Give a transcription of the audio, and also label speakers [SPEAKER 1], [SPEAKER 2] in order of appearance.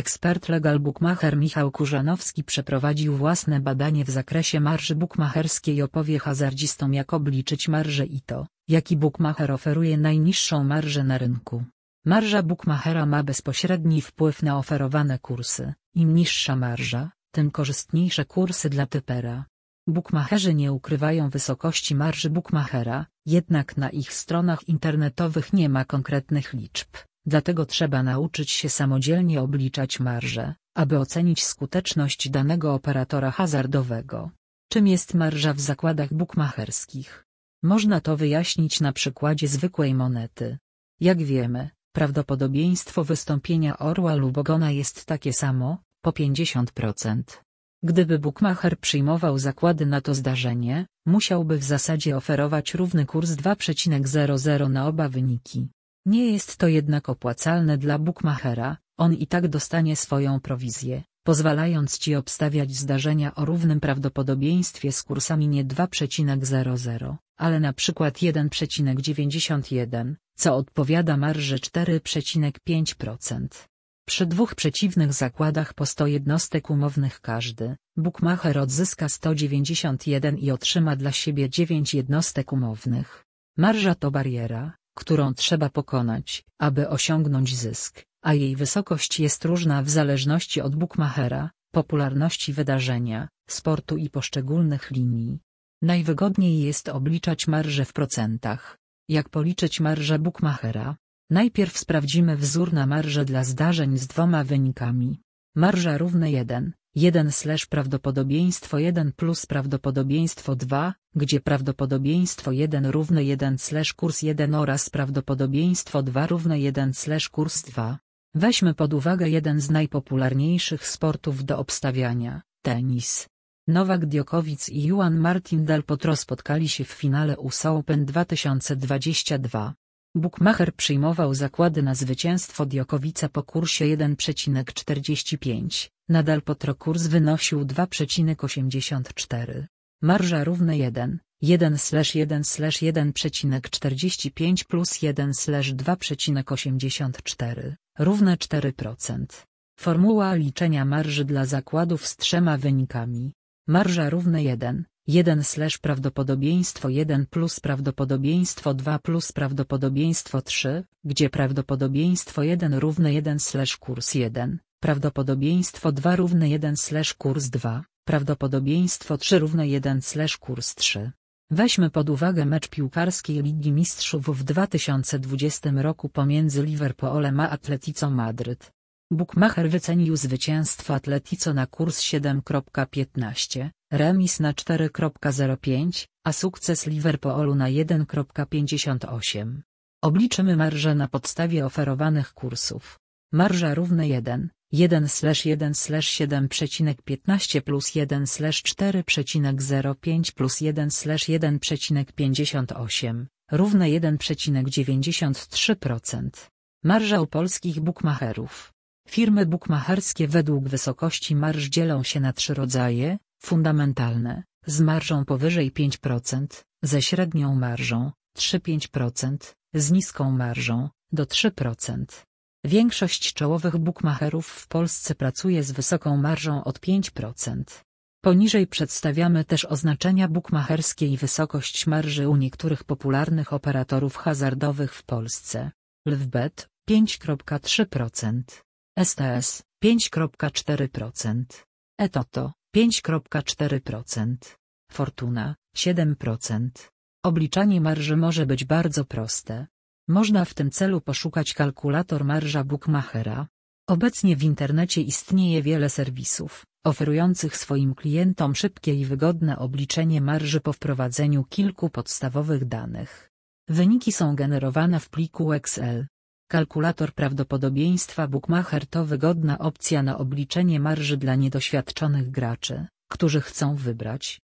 [SPEAKER 1] Ekspert legal bookmacher Michał Kurzanowski przeprowadził własne badanie w zakresie marży bukmacherskiej i opowie hazardzistom jak obliczyć marżę i to, jaki bookmacher oferuje najniższą marżę na rynku. Marża bookmachera ma bezpośredni wpływ na oferowane kursy, im niższa marża, tym korzystniejsze kursy dla typera. Bookmacherzy nie ukrywają wysokości marży bookmachera, jednak na ich stronach internetowych nie ma konkretnych liczb, dlatego trzeba nauczyć się samodzielnie obliczać marżę, aby ocenić skuteczność danego operatora hazardowego. Czym jest marża w zakładach bookmacherskich? Można to wyjaśnić na przykładzie zwykłej monety. Jak wiemy, prawdopodobieństwo wystąpienia orła lub ogona jest takie samo, po 50%. Gdyby bookmacher przyjmował zakłady na to zdarzenie, musiałby w zasadzie oferować równy kurs 2,00 na oba wyniki. Nie jest to jednak opłacalne dla bookmachera, on i tak dostanie swoją prowizję, pozwalając ci obstawiać zdarzenia o równym prawdopodobieństwie z kursami nie 2,00, ale na przykład 1,91, co odpowiada marży 4,5%. Przy dwóch przeciwnych zakładach po 100 jednostek umownych każdy, bookmacher odzyska 191 i otrzyma dla siebie 9 jednostek umownych. Marża to bariera, którą trzeba pokonać, aby osiągnąć zysk, a jej wysokość jest różna w zależności od bookmachera, popularności wydarzenia, sportu i poszczególnych linii. Najwygodniej jest obliczać marżę w procentach. Jak policzyć marżę bookmachera? Najpierw sprawdzimy wzór na marżę dla zdarzeń z dwoma wynikami. Marża równe 1, 1 slash prawdopodobieństwo 1 plus prawdopodobieństwo 2, gdzie prawdopodobieństwo 1 równe 1 slash kurs 1 oraz prawdopodobieństwo 2 równe 1 slash kurs 2. Weźmy pod uwagę jeden z najpopularniejszych sportów do obstawiania, tenis. Nowak Djokovic i Juan Martin del Potro spotkali się w finale US Open 2022. Bookmacher przyjmował zakłady na zwycięstwo Djokovica po kursie 1,45, nadal Potro kurs wynosił 2,84. Marża równe 1, 1 slash 1 slash 1,45 plus 1 slash 2,84, równe 4%. Formuła liczenia marży dla zakładów z trzema wynikami. Marża równe 1, 1 slash prawdopodobieństwo 1 plus prawdopodobieństwo 2 plus prawdopodobieństwo 3, gdzie prawdopodobieństwo 1 równe 1 slash kurs 1, prawdopodobieństwo 2 równe 1 slash kurs 2, prawdopodobieństwo 3 równe 1 slash kurs 3. Weźmy pod uwagę mecz piłkarskiej Ligi Mistrzów w 2020 roku pomiędzy Liverpoolem a Atleticą Madryt. Bookmacher wycenił zwycięstwo Atletico na kurs 7.15, remis na 4.05, a sukces Liverpoolu na 1.58. Obliczymy marżę na podstawie oferowanych kursów. Marża równe 1, 1 slash 1 slash 7,15 plus 1 slash 4,05 plus 1 slash 1,58, równe 1,93%. Marża u polskich bookmacherów. Firmy bookmacherskie według wysokości marż dzielą się na trzy rodzaje, fundamentalne, z marżą powyżej 5%, ze średnią marżą, 3-5%, z niską marżą, do 3%. Większość czołowych bookmacherów w Polsce pracuje z wysoką marżą od 5%. Poniżej przedstawiamy też oznaczenia bookmacherskie i wysokość marży u niektórych popularnych operatorów hazardowych w Polsce. LWBet 5,3%. STS 5,4%. Etoto 5,4%. Fortuna 7%. Obliczanie marży może być bardzo proste. Można w tym celu poszukać kalkulator marża bookmachera. Obecnie w internecie istnieje wiele serwisów, oferujących swoim klientom szybkie i wygodne obliczenie marży po wprowadzeniu kilku podstawowych danych. Wyniki są generowane w pliku Excel. Kalkulator prawdopodobieństwa Bookmacher to wygodna opcja na obliczenie marży dla niedoświadczonych graczy, którzy chcą wybrać,